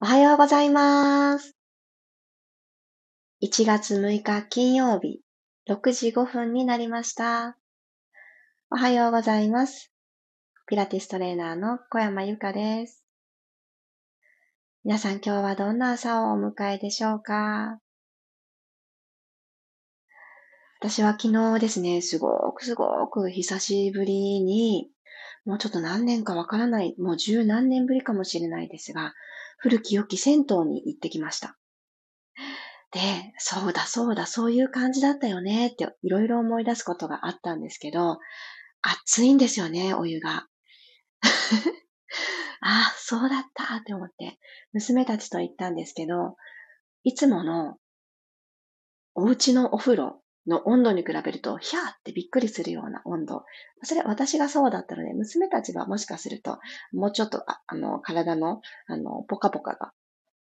おはようございます。1月6日金曜日、6時5分になりました。おはようございます。ピラティストレーナーの小山由かです。皆さん今日はどんな朝をお迎えでしょうか？私は昨日ですね、すごくすごく久しぶりに、もうちょっと何年かわからない、もう十何年ぶりかもしれないですが、古き良き銭湯に行ってきました。で、そうだそうだ、そういう感じだったよねっていろいろ思い出すことがあったんですけど、暑いんですよね、お湯が。あ、そうだったって思って、娘たちと行ったんですけど、いつものお家のお風呂の温度に比べると、ひゃーってびっくりするような温度。それ私がそうだったので、娘たちはもしかすると、もうちょっと、ああの、体の、あの、ポカポカが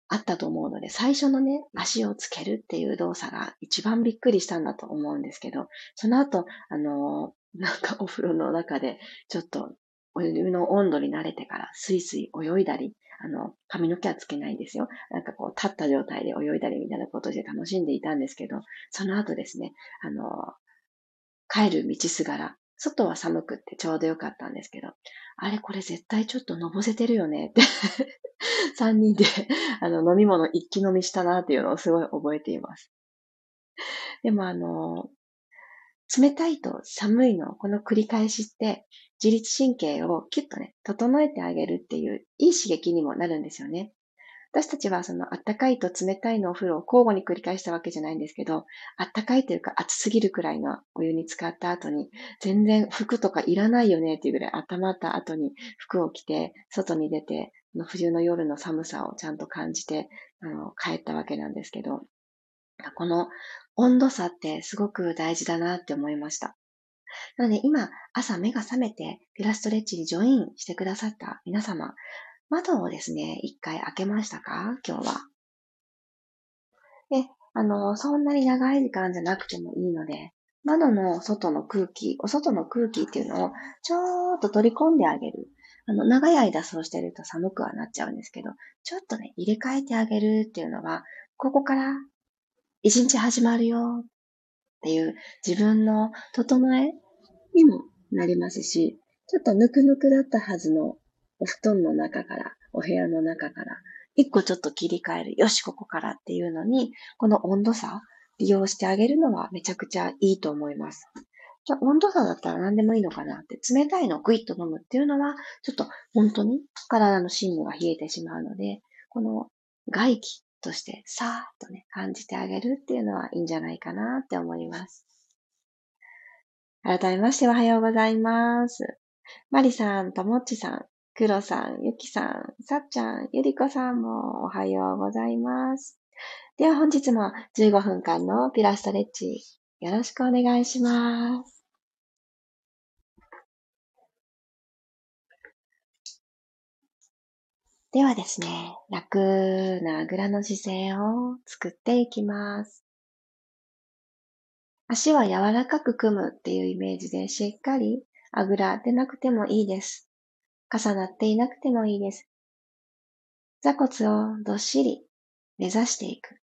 あったと思うので、最初のね、足をつけるっていう動作が一番びっくりしたんだと思うんですけど、その後、あの、なんかお風呂の中で、ちょっとお湯の温度に慣れてから、スイスイ泳いだり、あの、髪の毛はつけないんですよ。なんかこう、立った状態で泳いだりみたいなことで楽しんでいたんですけど、その後ですね、あの、帰る道すがら、外は寒くってちょうどよかったんですけど、あれこれ絶対ちょっとのぼせてるよねって 3人であの飲み物一気飲みしたなっていうのをすごい覚えています。でもあの、冷たいと寒いのこの繰り返しって自律神経をキュッとね、整えてあげるっていういい刺激にもなるんですよね。私たちはそのあったかいと冷たいのお風呂を交互に繰り返したわけじゃないんですけど、あったかいというか暑すぎるくらいのお湯に浸かった後に、全然服とかいらないよねっていうぐらい温まった後に服を着て、外に出て、冬の夜の寒さをちゃんと感じて、あの、帰ったわけなんですけど、この温度差ってすごく大事だなって思いました。なので今、朝目が覚めてピラストレッチにジョインしてくださった皆様、窓をですね、一回開けましたか？今日は。で、あの、そんなに長い時間じゃなくてもいいので、窓の外の空気、お外の空気っていうのをちょっと取り込んであげる。あの、長い間そうしてると寒くはなっちゃうんですけど、ちょっとね、入れ替えてあげるっていうのは、ここから一日始まるよっっていう自分の整えにもなりますし、ちょっとぬくぬくだったはずのお布団の中から、お部屋の中から、一個ちょっと切り替える。よし、ここからっていうのに、この温度差、利用してあげるのはめちゃくちゃいいと思います。じゃあ温度差だったら何でもいいのかなって、冷たいのをグイッと飲むっていうのは、ちょっと本当に体の芯が冷えてしまうので、この外気としてさーっとね、感じてあげるっていうのはいいんじゃないかなって思います。改めましておはようございます。マリさん、ともっちさん、クロさん、ゆきさん、さっちゃん、ゆりこさんもおはようございます。では本日も15分間のピラストレッチよろしくお願いします。ではですね、楽なあぐらの姿勢を作っていきます。足は柔らかく組むっていうイメージでしっかりあぐらでなくてもいいです。重なっていなくてもいいです。座骨をどっしり目指していく。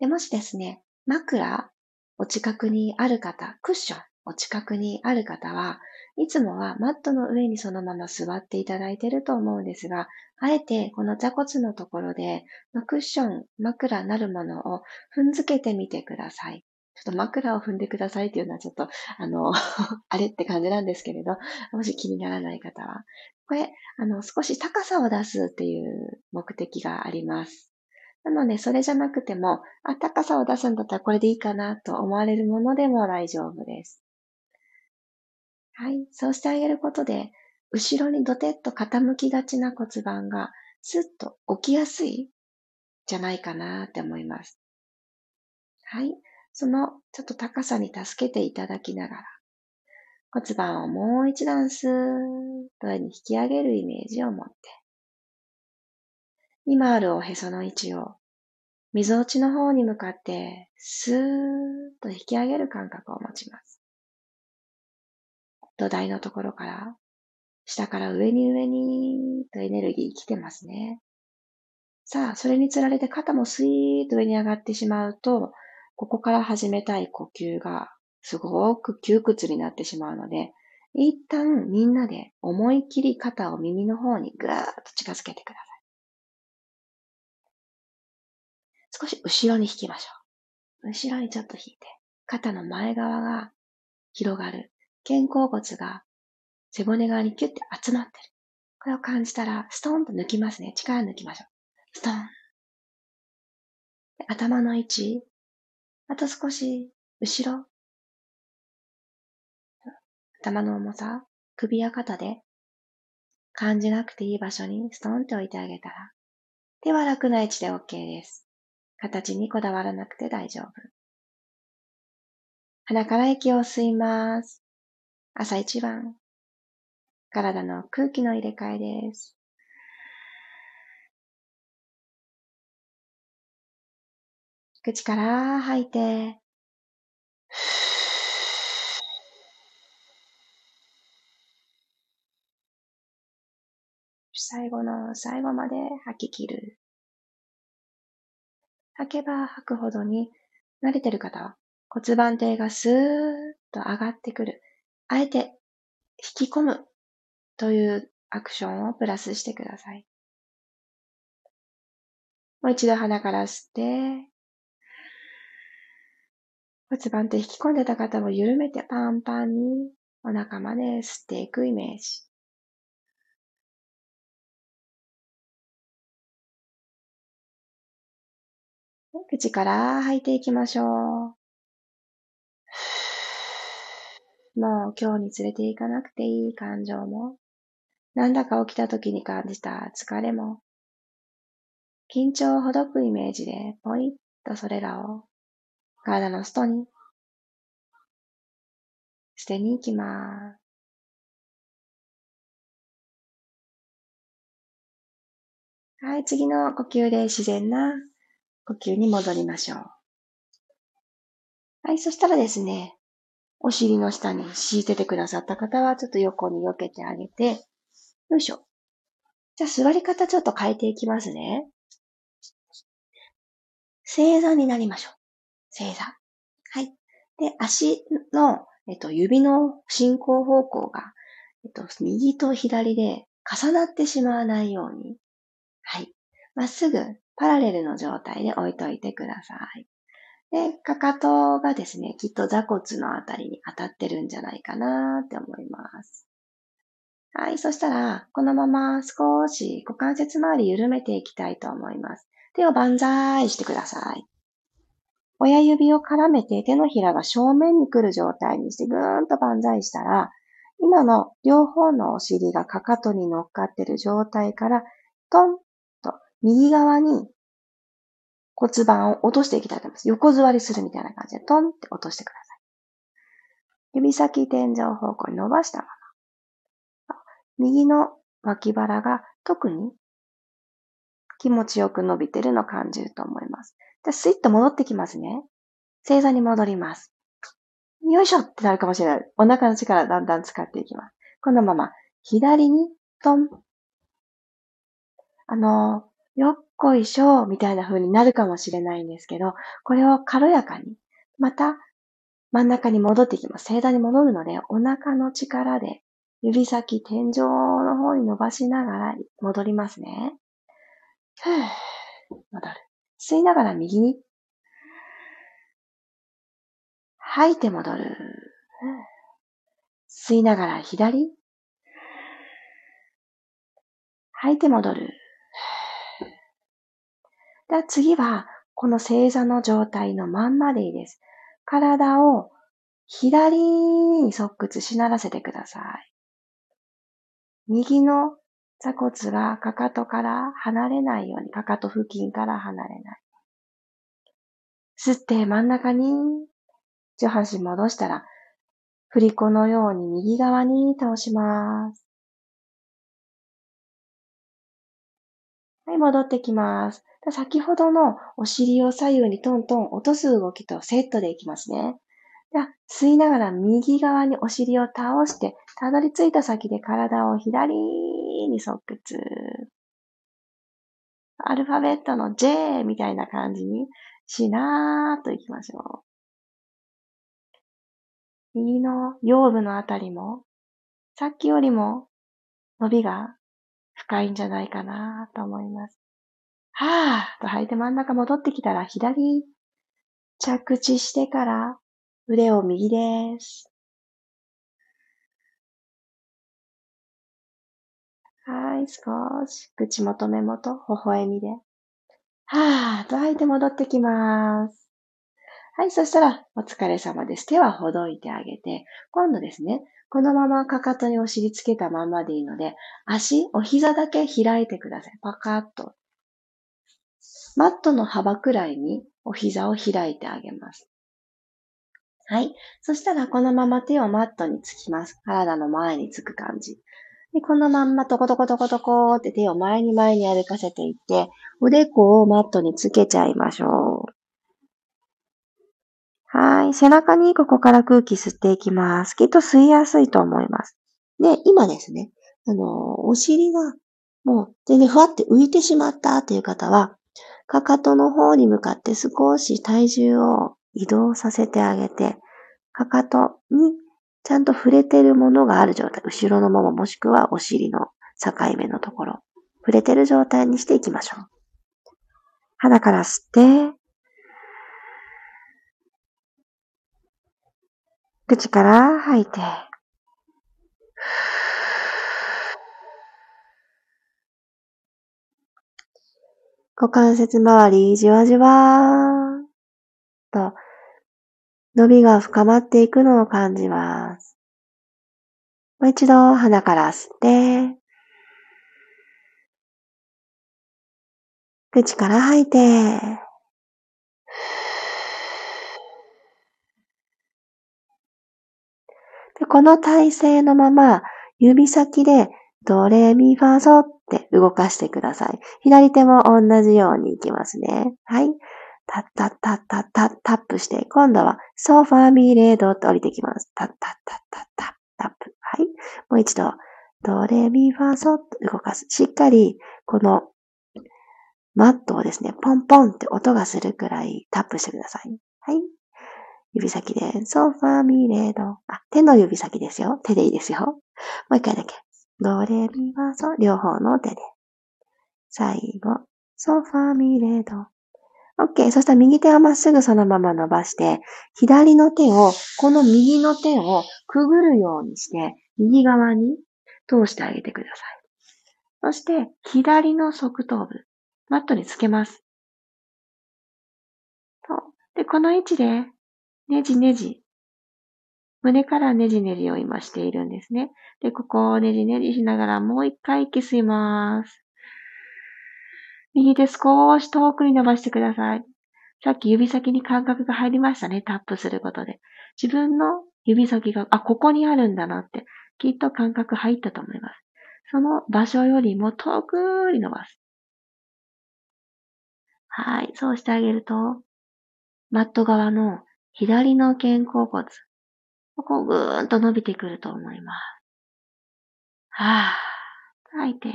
でもしですね、枕お近くにある方、クッションお近くにある方は、いつもはマットの上にそのまま座っていただいていると思うんですが、あえてこの座骨のところで、クッション、枕なるものを踏んづけてみてください。ちょっと枕を踏んでくださいっていうのはちょっと、あの、あれって感じなんですけれど、もし気にならない方は。これ、あの、少し高さを出すっていう目的があります。なので、それじゃなくても、あ、高さを出すんだったらこれでいいかなと思われるものでも大丈夫です。はい。そうしてあげることで、後ろにドテッと傾きがちな骨盤が、スッと起きやすいじゃないかなって思います。はい。そのちょっと高さに助けていただきながら、骨盤をもう一段スーッと上に引き上げるイメージを持って、今あるおへその位置を、みぞおちの方に向かって、スーッと引き上げる感覚を持ちます。土台のところから、下から上に上にとエネルギー来てますね。さあ、それにつられて肩もスイーッと上に上がってしまうと、ここから始めたい呼吸がすごく窮屈になってしまうので、一旦みんなで思いっきり肩を耳の方にぐーっと近づけてください。少し後ろに引きましょう。後ろにちょっと引いて、肩の前側が広がる。肩甲骨が背骨側にキュッて集まってる。これを感じたら、ストンと抜きますね。力抜きましょう。ストン。頭の位置。あと少し、後ろ。頭の重さ。首や肩で感じなくていい場所にストンって置いてあげたら、手は楽な位置で OK です。形にこだわらなくて大丈夫。鼻から息を吸います。朝一番。体の空気の入れ替えです。口から吐いて、最後の最後まで吐き切る。吐けば吐くほどに慣れてる方は骨盤底がスーッと上がってくる。あえて引き込むというアクションをプラスしてください。もう一度鼻から吸って、骨盤って引き込んでた方も緩めてパンパンにお腹まで吸っていくイメージ。口から吐いていきましょう。もう今日に連れて行かなくていい感情も、なんだか起きた時に感じた。疲れも、緊張をほどくイメージでポイッとそれらを。体の外に。捨てに行きます。はい、次の呼吸で自然な。呼吸に戻りましょう。はい、そしたらですね、お尻の下に敷いててくださった方は、ちょっと横に避けてあげて、よいしょ。じゃあ座り方ちょっと変えていきますね。正座になりましょう。正座。はい。で、足の、えっと、指の進行方向が、えっと、右と左で重なってしまわないように、はい。まっすぐパラレルの状態で置いといてください。で、かかとがですね、きっと座骨のあたりに当たってるんじゃないかなって思います。はい。そしたら、このまま少し股関節周り緩めていきたいと思います。手を万歳してください。親指を絡めて手のひらが正面に来る状態にしてぐーんと万歳したら、今の両方のお尻がかかとに乗っかってる状態から、トンと右側に骨盤を落としていきたいと思います。横座りするみたいな感じでトンって落としてください。指先天井方向に伸ばしたまま。右の脇腹が特に気持ちよく伸びてるのを感じると思います。じゃあスイッと戻ってきますね。正座に戻ります。よいしょってなるかもしれない。お腹の力だんだん使っていきます。このまま左にトン。あの、よっこいしょみたいな風になるかもしれないんですけど、これを軽やかに、また真ん中に戻っていきます。正座に戻るので、お腹の力で指先天井の方に伸ばしながら戻りますね。ふぅ、戻る。吸いながら右に。吐いて戻る。吸いながら左。吐いて戻る。では次は、この正座の状態のまんまでいいです。体を左に側屈しならせてください。右の座骨がかかとから離れないように、かかと付近から離れない。吸って真ん中に上半身戻したら、振り子のように右側に倒します。はい、戻ってきます。先ほどのお尻を左右にトントン落とす動きとセットでいきますね。では、吸いながら右側にお尻を倒して、たどり着いた先で体を左に側屈。アルファベットの J みたいな感じにしなーっといきましょう。右の腰部のあたりも、さっきよりも伸びが深いんじゃないかなと思います。はーと吐いて真ん中戻ってきたら左着地してから腕を右です。はい、少し口元目元、微笑みで。はーと吐いて戻ってきます。はい、そしたら、お疲れ様です。手はほどいてあげて、今度ですね、このままかかとにお尻つけたままでいいので、足、お膝だけ開いてください。パカッと。マットの幅くらいにお膝を開いてあげます。はい。そしたらこのまま手をマットにつきます。体の前につく感じ。で、このまんまトコトコトコトコって手を前に前に歩かせていって、おでこをマットにつけちゃいましょう。はい。背中にここから空気吸っていきます。きっと吸いやすいと思います。で、今ですね、あの、お尻がもう全然ふわって浮いてしまったという方は、かかとの方に向かって少し体重を移動させてあげて、かかとにちゃんと触れてるものがある状態、後ろのもももしくはお尻の境目のところ、触れてる状態にしていきましょう。鼻から吸って、口から吐いて、股関節周り、じわじわーと、伸びが深まっていくのを感じます。もう一度鼻から吸って、口から吐いて、でこの体勢のまま指先でドレミファソって動かしてください。左手も同じようにいきますね。はい。タッタッタッタッタッタップして、今度はソファーミレードって降りてきます。タッタッタッタッタッタップ。はい。もう一度、ドレミファソって動かす。しっかり、このマットをですね、ポンポンって音がするくらいタップしてください。はい。指先で、ソファーミレード。あ、手の指先ですよ。手でいいですよ。もう一回だけ。ドレミファソ、両方の手で。最後、ソファミレード。OK。そしたら右手はまっすぐそのまま伸ばして、左の手を、この右の手をくぐるようにして、右側に通してあげてください。そして、左の側頭部、マットにつけます。とで、この位置でねじねじ。胸からねじねじを今しているんですね。で、ここをねじねじしながらもう一回息吸います。右手少し遠くに伸ばしてください。さっき指先に感覚が入りましたね。タップすることで。自分の指先が、あ、ここにあるんだなって、きっと感覚入ったと思います。その場所よりも遠くに伸ばす。はい。そうしてあげると、マット側の左の肩甲骨。ここぐーんと伸びてくると思います。はぁ、吐いて。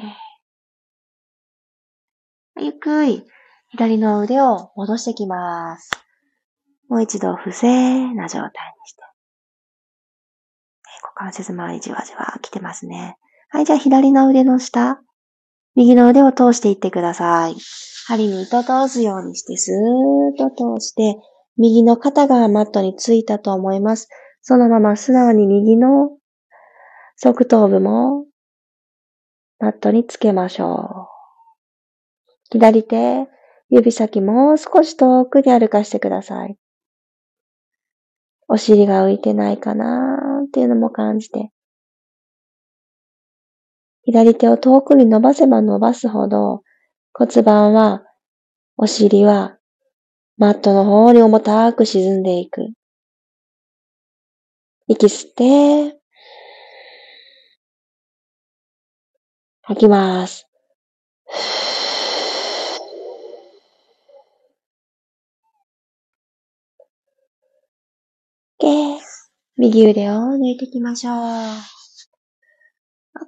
ゆっくり左の腕を戻してきます。もう一度不正な状態にして。股関節周りじわじわ来てますね。はい、じゃあ左の腕の下、右の腕を通していってください。針に糸通すようにして、スーッと通して、右の肩がマットについたと思います。そのまま素直に右の側頭部もマットにつけましょう。左手、指先もう少し遠くに歩かしてください。お尻が浮いてないかなっていうのも感じて。左手を遠くに伸ばせば伸ばすほど骨盤は、お尻はマットの方に重たく沈んでいく。息吸って、吐きます。OK 右腕を抜いていきましょう。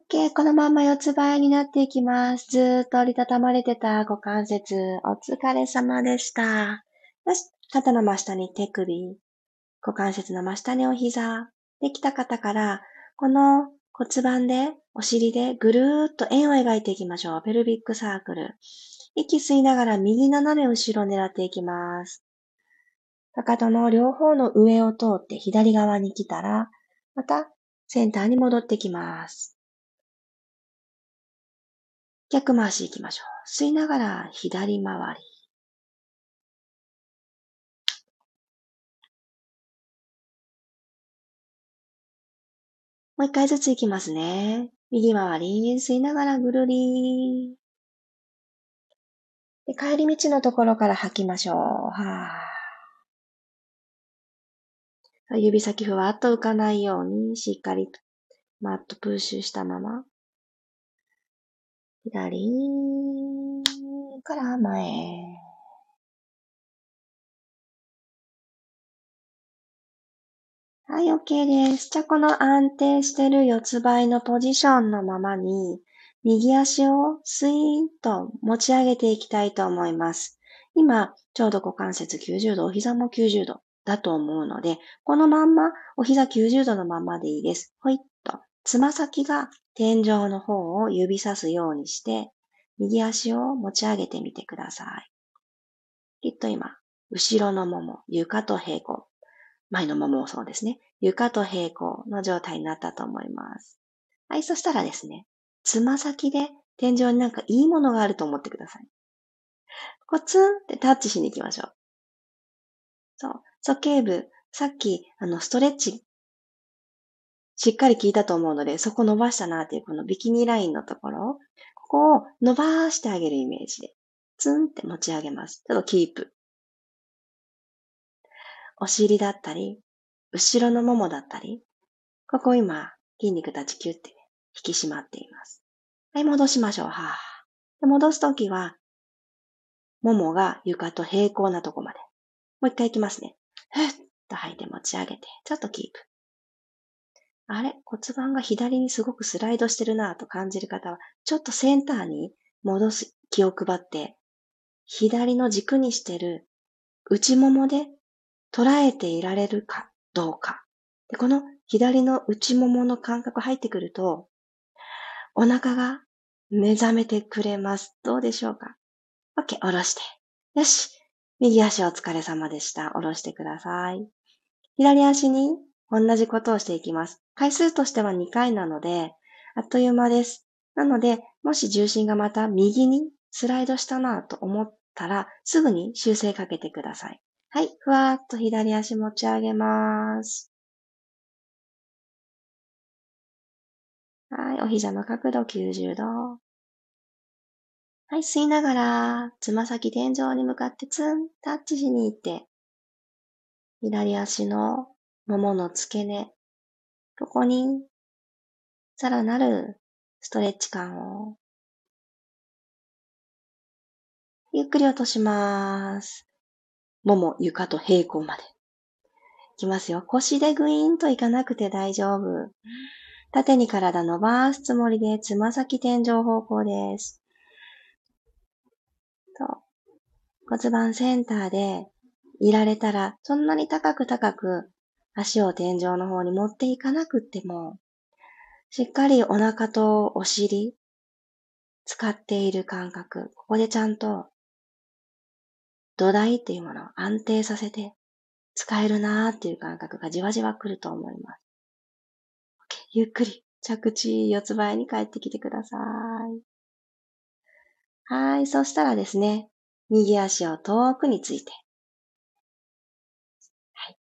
OK。このまま四つ倍になっていきます。ずーっと折りたたまれてた股関節、お疲れ様でした。よし。肩の真下に手首、股関節の真下にお膝。できた方から、この骨盤で、お尻でぐるーっと円を描いていきましょう。ペルビックサークル。息吸いながら右斜め後ろ狙っていきます。かかとの両方の上を通って左側に来たら、またセンターに戻ってきます。逆回し行きましょう。吸いながら左回り。もう一回ずつ行きますね。右回り、吸いながらぐるり。で帰り道のところから吐きましょう。はあ、指先ふわっと浮かないように、しっかりマットプッシュしたまま。左から前。はい、OK です。じゃあ、この安定してる四つ倍のポジションのままに、右足をスイーンと持ち上げていきたいと思います。今、ちょうど股関節90度、お膝も90度だと思うので、このまんま、お膝90度のままでいいです。ほいっと。つま先が天井の方を指さすようにして、右足を持ち上げてみてください。きっと今、後ろのもも、床と平行。前のもももそうですね。床と平行の状態になったと思います。はい、そしたらですね、つま先で天井になんかいいものがあると思ってください。コツンってタッチしに行きましょう。そう。鼠径部、さっき、あの、ストレッチ、しっかり効いたと思うので、そこ伸ばしたなっていう、このビキニラインのところ、ここを伸ばしてあげるイメージで、ツンって持ち上げます。ちょっとキープ。お尻だったり、後ろのももだったり、ここ今、筋肉たちキュッて、引き締まっています。はい、戻しましょう。はぁ。戻すときは、ももが床と平行なとこまで。もう一回いきますね。ふっと吐いて持ち上げて、ちょっとキープ。あれ？骨盤が左にすごくスライドしてるなぁと感じる方は、ちょっとセンターに戻す気を配って、左の軸にしてる内ももで捉えていられるかどうか。でこの左の内ももの感覚入ってくると、お腹が目覚めてくれます。どうでしょうか ?OK、下ろして。よし。右足お疲れ様でした。下ろしてください。左足に同じことをしていきます。回数としては2回なので、あっという間です。なので、もし重心がまた右にスライドしたなと思ったら、すぐに修正かけてください。はい。ふわーっと左足持ち上げます。はい。お膝の角度90度。はい。吸いながら、つま先天井に向かってツン、タッチしに行って、左足のももの付け根、ここに、さらなるストレッチ感を、ゆっくり落とします。もも、床と平行まで。いきますよ。腰でグイーンといかなくて大丈夫。縦に体伸ばすつもりで、つま先天井方向です。と骨盤センターでいられたら、そんなに高く高く足を天井の方に持っていかなくっても、しっかりお腹とお尻、使っている感覚、ここでちゃんと土台っていうものを安定させて使えるなーっていう感覚がじわじわ来ると思います。ゆっくり着地四つ倍に帰ってきてください。はい。そしたらですね、右足を遠くについて、はい。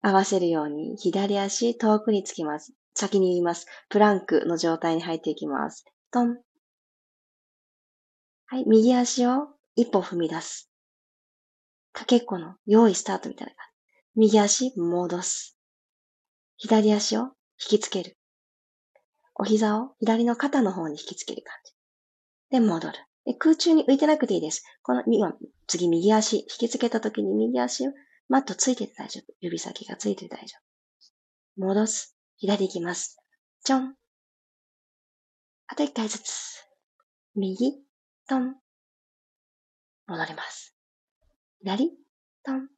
合わせるように左足遠くにつきます。先に言います。プランクの状態に入っていきます。トン。はい。右足を一歩踏み出す。かけっこの用意スタートみたいな感じ。右足戻す。左足を引きつける。お膝を左の肩の方に引きつける感じ。で、戻る。で空中に浮いてなくていいです。この、今、次右足、引きつけた時に右足をマットついてて大丈夫。指先がついてて大丈夫。戻す。左行きます。ちょん。あと一回ずつ。右、トン。戻ります。左、トン。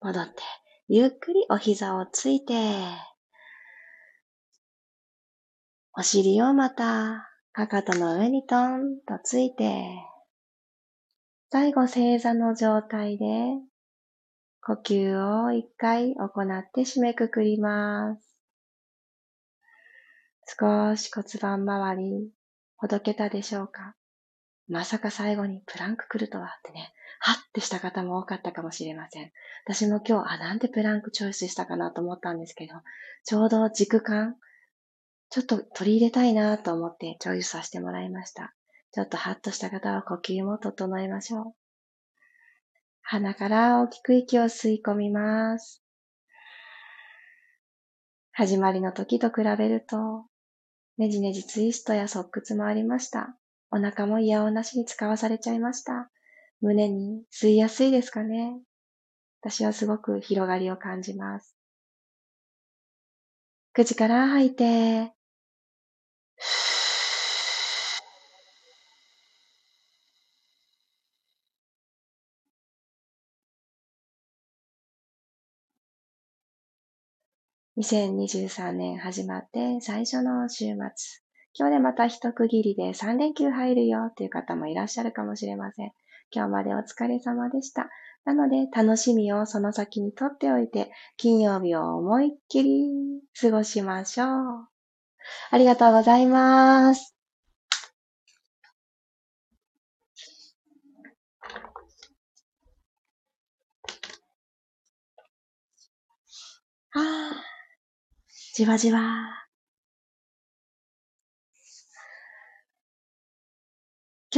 戻って、ゆっくりお膝をついて、お尻をまた、かかとの上にトンとついて、最後正座の状態で、呼吸を一回行って締めくくります。少し骨盤周り、ほどけたでしょうか？まさか最後にプランク来るとはってね、はってした方も多かったかもしれません。私も今日、あ、なんでプランクチョイスしたかなと思ったんですけど、ちょうど軸感、ちょっと取り入れたいなと思ってチョイスさせてもらいました。ちょっとハッとした方は呼吸も整えましょう。鼻から大きく息を吸い込みます。始まりの時と比べると、ねじねじツイストや側屈もありました。お腹も嫌おなしに使わされちゃいました。胸に吸いやすいですかね私はすごく広がりを感じます。口から吐いて、2023年始まって最初の週末。今日でまた一区切りで3連休入るよっていう方もいらっしゃるかもしれません。今日までお疲れ様でした。なので、楽しみをその先にとっておいて、金曜日を思いっきり過ごしましょう。ありがとうございます。はあ、じわじわ。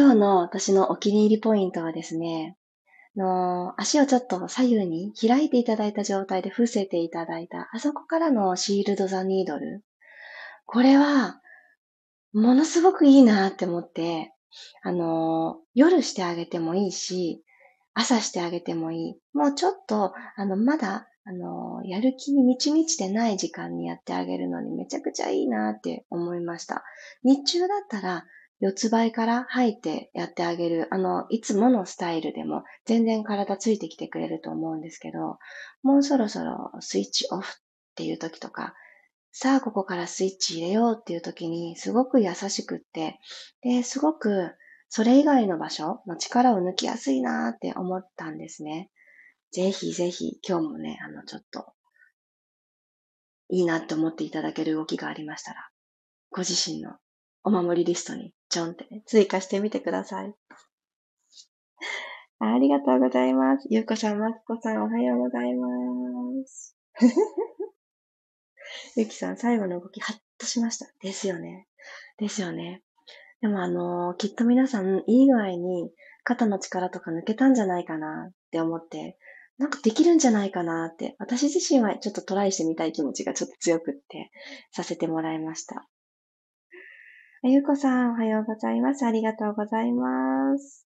今日の私のお気に入りポイントはですね、の足をちょっと左右に開いていただいた状態で伏せていただいた、あそこからのシールド・ザ・ニードル。これは、ものすごくいいなって思って、あの、夜してあげてもいいし、朝してあげてもいい。もうちょっと、あの、まだ、あの、やる気に満ち満ちてない時間にやってあげるのにめちゃくちゃいいなって思いました。日中だったら、四つ倍から吐いてやってあげる、あの、いつものスタイルでも全然体ついてきてくれると思うんですけど、もうそろそろスイッチオフっていう時とか、さあここからスイッチ入れようっていう時にすごく優しくって、で、すごくそれ以外の場所の力を抜きやすいなって思ったんですね。ぜひぜひ今日もね、あのちょっといいなって思っていただける動きがありましたら、ご自身のお守りリストにちょんってね、追加してみてください。ありがとうございます。ゆうこさん、まつこさん、おはようございます。ゆきさん、最後の動き、ハッとしました。ですよね。ですよね。でもあのー、きっと皆さん、いい具合に肩の力とか抜けたんじゃないかなって思って、なんかできるんじゃないかなって、私自身はちょっとトライしてみたい気持ちがちょっと強くって、させてもらいました。ゆうこさん、おはようございます。ありがとうございます。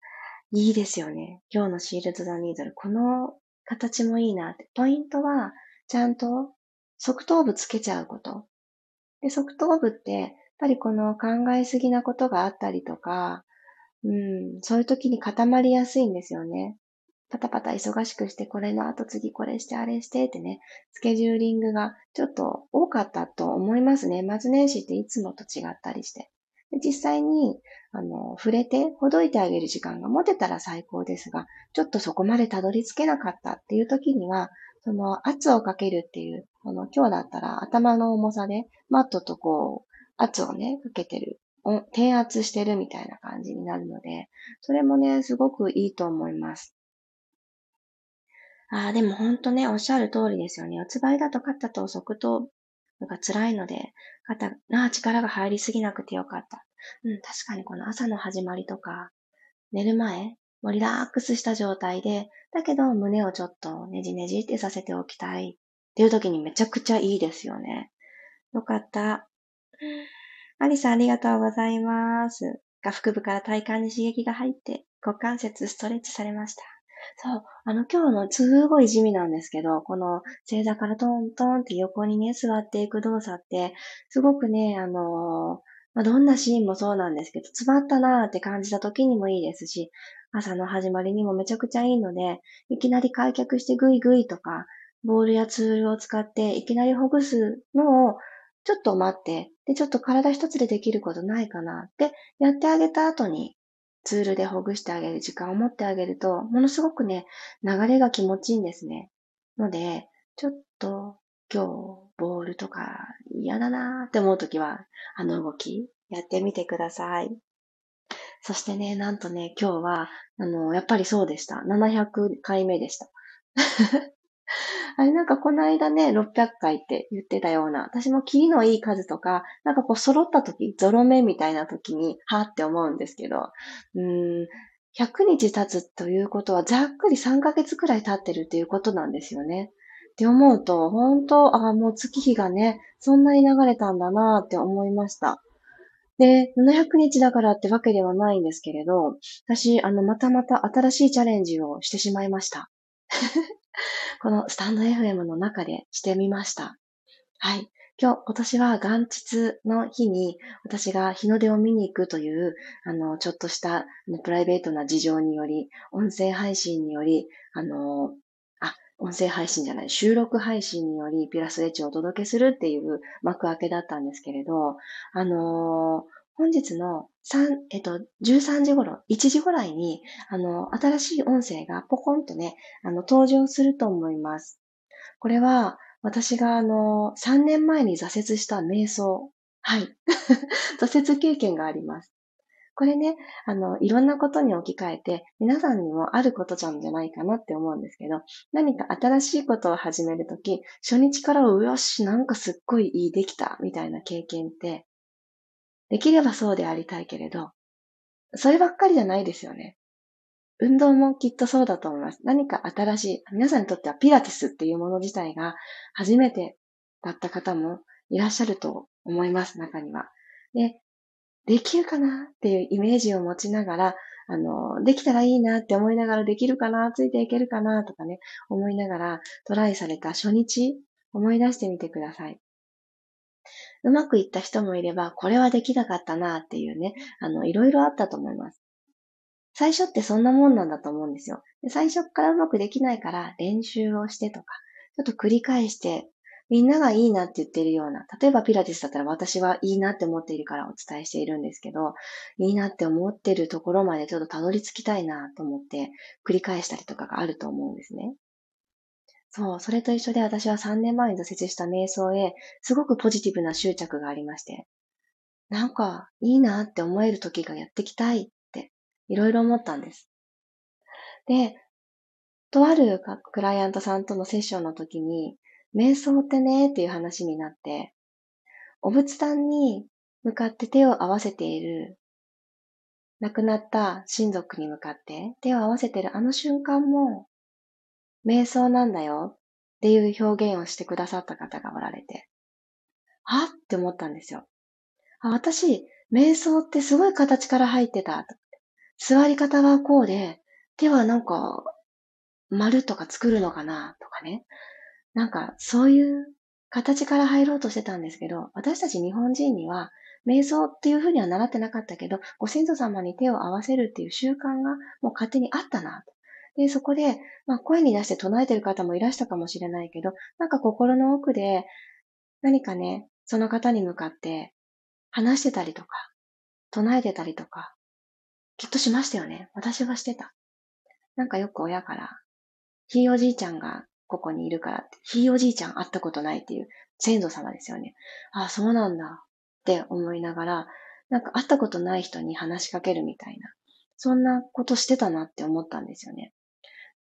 いいですよね。今日のシールド・ザ・ニードル。この形もいいなって。ポイントは、ちゃんと側頭部つけちゃうこと。で、側頭部って、やっぱりこの考えすぎなことがあったりとか、うん、そういう時に固まりやすいんですよね。パタパタ忙しくして、これの後次これしてあれしてってね、スケジューリングがちょっと多かったと思いますね。年末年始っていつもと違ったりして。実際に、あの、触れて、ほどいてあげる時間が持てたら最高ですが、ちょっとそこまでたどり着けなかったっていう時には、その圧をかけるっていう、この今日だったら頭の重さで、マットとこう、圧をね、かけてる、低圧してるみたいな感じになるので、それもね、すごくいいと思います。ああ、でもほんとね、おっしゃる通りですよね。四つ倍だと肩と側頭が辛いので、肩、ああ、力が入りすぎなくてよかった。うん、確かにこの朝の始まりとか、寝る前、もうリラックスした状態で、だけど胸をちょっとねじねじってさせておきたいっていう時にめちゃくちゃいいですよね。よかった。アリさんありがとうございます。下腹部から体幹に刺激が入って、股関節ストレッチされました。そう。あの、今日のすごい地味なんですけど、この正座からトントンって横にね、座っていく動作って、すごくね、あのまあ、どんなシーンもそうなんですけど、詰まったなーって感じた時にもいいですし、朝の始まりにもめちゃくちゃいいので、いきなり開脚してグイグイとか、ボールやツールを使っていきなりほぐすのをちょっと待って、で、ちょっと体一つでできることないかなってやってあげた後にツールでほぐしてあげる時間を持ってあげると、ものすごくね、流れが気持ちいいんですね。ので、ちょっと今日ボールとか嫌だなーって思うときは、あの動きやってみてください。そしてね、なんとね、今日は、あの、やっぱりそうでした。700回目でした。あれなんかこの間ね、600回って言ってたような、私もキリのいい数とか、なんかこう揃った時、ゾロ目みたいな時に、はって思うんですけど、うん、100日経つということは、ざっくり3ヶ月くらい経ってるっていうことなんですよね。って思うと、本当、ああ、もう月日がね、そんなに流れたんだなって思いました。で、700日だからってわけではないんですけれど、私、あの、またまた新しいチャレンジをしてしまいました。このスタンド FM の中でしてみました。はい。今日、今年は元日の日に私が日の出を見に行くという、あの、ちょっとしたプライベートな事情により、音声配信により、あの、あ、音声配信じゃない、収録配信によりピラスエッジをお届けするっていう幕開けだったんですけれど、あの本日の3、えっと、13時頃、1時ぐらいに、あの、新しい音声がポコンとね、あの、登場すると思います。これは、私があの、3年前に挫折した瞑想。はい。挫折経験があります。これね、あの、いろんなことに置き換えて、皆さんにもあることじゃんじゃないかなって思うんですけど、何か新しいことを始めるとき、初日からうよし、なんかすっごいいいできた、みたいな経験って、できればそうでありたいけれど、そればっかりじゃないですよね。運動もきっとそうだと思います。何か新しい、皆さんにとってはピラティスっていうもの自体が初めてだった方もいらっしゃると思います、中には。で、できるかなっていうイメージを持ちながら、あの、できたらいいなって思いながらできるかな、ついていけるかなとかね、思いながらトライされた初日、思い出してみてください。うまくいった人もいれば、これはできなかったなっていうね、あの、いろいろあったと思います。最初ってそんなもんなんだと思うんですよ。で最初からうまくできないから練習をしてとか、ちょっと繰り返して、みんながいいなって言ってるような、例えばピラティスだったら私はいいなって思っているからお伝えしているんですけど、いいなって思ってるところまでちょっとたどり着きたいなと思って繰り返したりとかがあると思うんですね。そう、それと一緒で私は3年前に挫折した瞑想へ、すごくポジティブな執着がありまして、なんかいいなって思える時がやってきたいって、いろいろ思ったんです。で、とあるクライアントさんとのセッションの時に、瞑想ってねっていう話になって、お仏壇に向かって手を合わせている、亡くなった親族に向かって手を合わせているあの瞬間も、瞑想なんだよっていう表現をしてくださった方がおられて、あって思ったんですよ。あ私、瞑想ってすごい形から入ってた。座り方はこうで、手はなんか、丸とか作るのかな？とかね。なんか、そういう形から入ろうとしてたんですけど、私たち日本人には、瞑想っていうふうには習ってなかったけど、ご先祖様に手を合わせるっていう習慣がもう勝手にあったなと。で、そこで、まあ、声に出して唱えてる方もいらしたかもしれないけど、なんか心の奥で、何かね、その方に向かって話してたりとか、唱えてたりとか、きっとしましたよね。私はしてた。なんかよく親から、ひいおじいちゃんがここにいるからって、ひいおじいちゃん会ったことないっていう先祖様ですよね。ああ、そうなんだって思いながら、なんか会ったことない人に話しかけるみたいな、そんなことしてたなって思ったんですよね。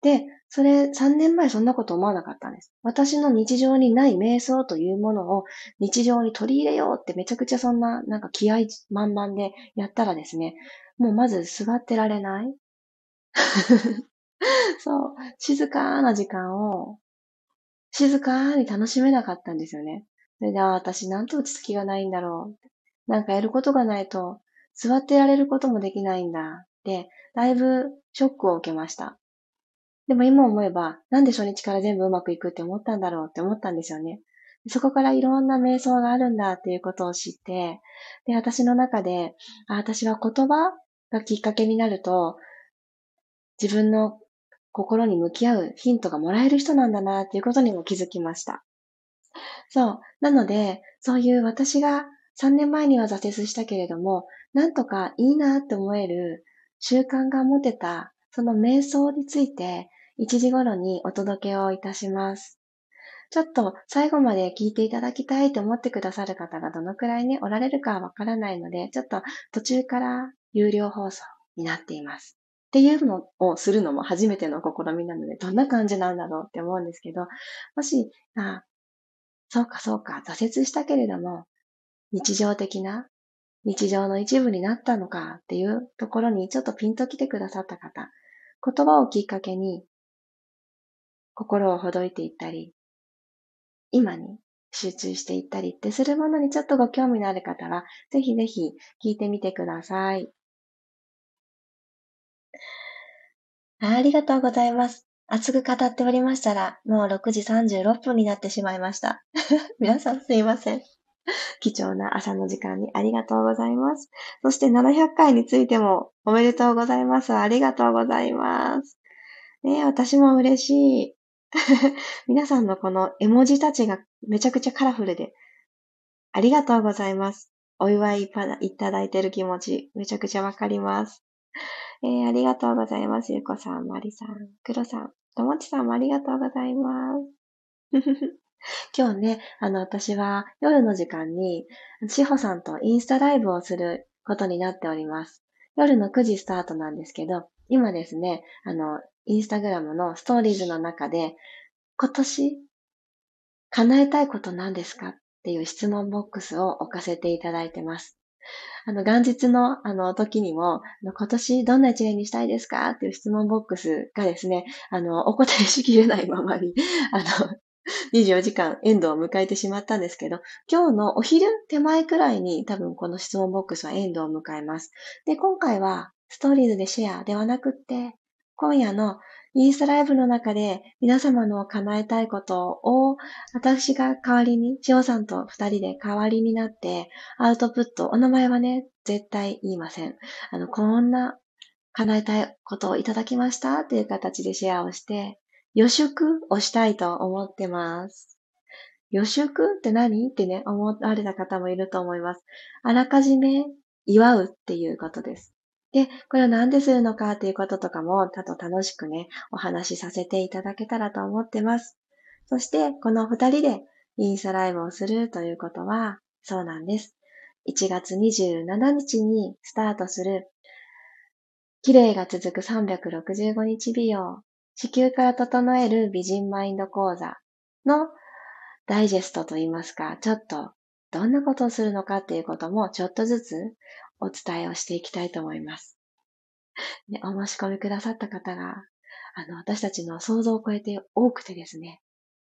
で、それ3年前そんなこと思わなかったんです。私の日常にない瞑想というものを日常に取り入れようってめちゃくちゃそんななんか気合満々でやったらですね、もうまず座ってられない そう、静かな時間を静かに楽しめなかったんですよね。それで、あ私なんて落ち着きがないんだろう。なんかやることがないと座ってられることもできないんだって、だいぶショックを受けました。でも今思えば、なんで初日から全部うまくいくって思ったんだろうって思ったんですよね。そこからいろんな瞑想があるんだっていうことを知って、で、私の中で、あ私は言葉がきっかけになると、自分の心に向き合うヒントがもらえる人なんだなっていうことにも気づきました。そう。なので、そういう私が3年前には挫折したけれども、なんとかいいなって思える習慣が持てた、その瞑想について、1時頃にお届けをいたします。ちょっと最後まで聞いていただきたいと思ってくださる方がどのくらいね、おられるかわからないので、ちょっと途中から有料放送になっています。っていうのをするのも初めての試みなので、どんな感じなんだろうって思うんですけど、もし、あそうかそうか、挫折したけれども、日常的な、日常の一部になったのかっていうところにちょっとピンと来てくださった方、言葉をきっかけに心をほどいていったり、今に集中していったりってするものにちょっとご興味のある方は、ぜひぜひ聞いてみてください。ありがとうございます。熱く語っておりましたら、もう6時36分になってしまいました。皆さんすいません。貴重な朝の時間にありがとうございます。そして700回についてもおめでとうございます。ありがとうございます。ね私も嬉しい。皆さんのこの絵文字たちがめちゃくちゃカラフルで、ありがとうございます。お祝いいただいてる気持ち、めちゃくちゃわかります。えー、ありがとうございます。ゆこさん、まりさん、くろさん、ともちさんもありがとうございます。今日ね、あの、私は夜の時間に、しほさんとインスタライブをすることになっております。夜の9時スタートなんですけど、今ですね、あの、インスタグラムのストーリーズの中で、今年、叶えたいこと何ですかっていう質問ボックスを置かせていただいてます。あの、元日の、あの、時にも、今年どんな一年にしたいですかっていう質問ボックスがですね、あの、お答えしきれないままに、あの、24時間エンドを迎えてしまったんですけど、今日のお昼手前くらいに多分この質問ボックスはエンドを迎えます。で、今回はストーリーズでシェアではなくって、今夜のインスタライブの中で皆様の叶えたいことを私が代わりに、しおさんと二人で代わりになってアウトプット、お名前はね、絶対言いません。あの、こんな叶えたいことをいただきましたっていう形でシェアをして、予祝をしたいと思ってます。予祝って何？ってね、思われた方もいると思います。あらかじめ祝うっていうことです。で、これをなんでするのかっていうこととかも、たと楽しくね、お話しさせていただけたらと思ってます。そして、この二人でインスタライブをするということは、そうなんです。1月27日にスタートする、綺麗が続く365日美容、地球から整える美人マインド講座のダイジェストといいますか、ちょっとどんなことをするのかっていうこともちょっとずつお伝えをしていきたいと思います。でお申し込みくださった方が、あの、私たちの想像を超えて多くてですね、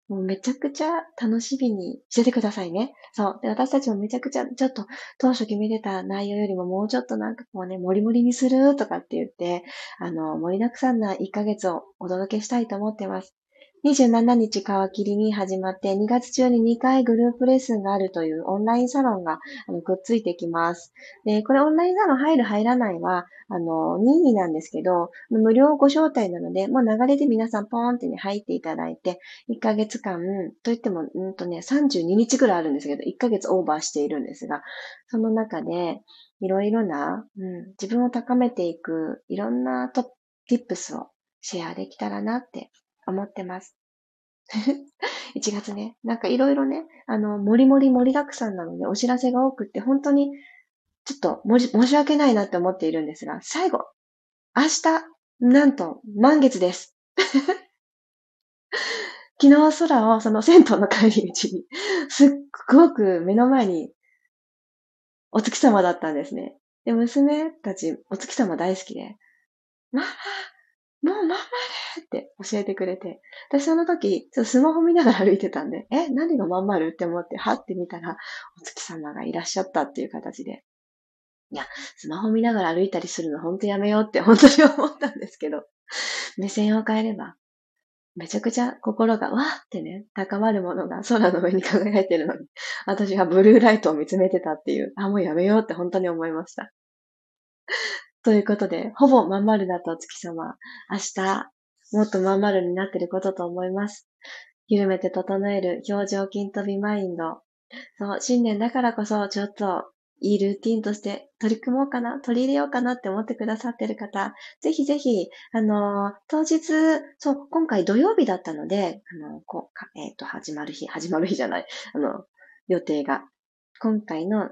もうめちゃくちゃ楽しみにしててくださいね。そう。で、私たちもめちゃくちゃ、ちょっと当初決めてた内容よりももうちょっとなんかこうね、もりもりにするとかって言って、あの、盛りだくさんな1ヶ月をお届けしたいと思ってます。27日皮切りに始まって、2月中に2回グループレッスンがあるというオンラインサロンがあのくっついてきます。で、これオンラインサロン入る入らないは、あの、任意なんですけど、無料ご招待なので、もう流れで皆さんポーンってね、入っていただいて、1ヶ月間、といっても、うんとね、32日ぐらいあるんですけど、1ヶ月オーバーしているんですが、その中で、いろいろな、うん、自分を高めていく、いろんなトップ、ィップスをシェアできたらなって思ってます。1月ね、なんかいろいろね、あの、もりもり盛りだくさんなのでお知らせが多くって、本当に、ちょっと申し訳ないなって思っているんですが、最後、明日、なんと、満月です。昨日空をその銭湯の帰り道に、すっごく目の前にお月様だったんですね。で、娘たちお月様大好きで、ママ、もうまんまるって教えてくれて、私その時、ちょっとスマホ見ながら歩いてたんで、え、何がまんまるって思って、はって見たら、お月様がいらっしゃったっていう形で。いや、スマホ見ながら歩いたりするの本当やめようって本当に思ったんですけど、目線を変えれば、めちゃくちゃ心がわーってね、高まるものが空の上に輝いてるのに、私はブルーライトを見つめてたっていう、あ、もうやめようって本当に思いました。ということで、ほぼまん丸だと月様、明日、もっとまん丸になってることと思います。緩めて整える表情筋飛びマインド。そう、新年だからこそ、ちょっといいルーティンとして取り組もうかな、取り入れようかなって思ってくださってる方、ぜひぜひ、あの、当日、そう、今回土曜日だったので、あの、こう、えっ、ー、と、始まる日、始まる日じゃない、あの、予定が。今回の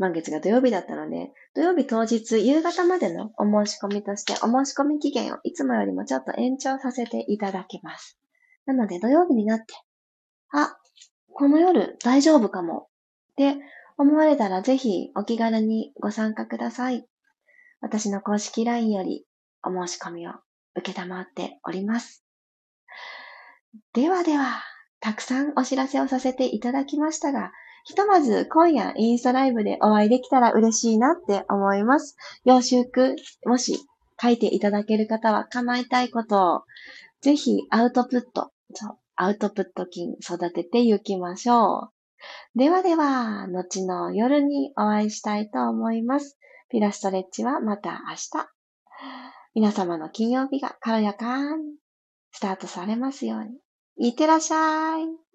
満月が土曜日だったので、土曜日当日夕方までのお申し込みとして、お申し込み期限をいつもよりもちょっと延長させていただきます。なので土曜日になって、あ、この夜大丈夫かもって思われたらぜひお気軽にご参加ください。私の公式 LINE よりお申し込みを受けたまっております。ではでは、たくさんお知らせをさせていただきましたが、ひとまず今夜インスタライブでお会いできたら嬉しいなって思います。要習句、もし書いていただける方は叶えたいことを、ぜひアウトプット、そうアウトプット筋育てていきましょう。ではでは、後の夜にお会いしたいと思います。ピラストレッチはまた明日。皆様の金曜日が軽やかにスタートされますように。いってらっしゃい。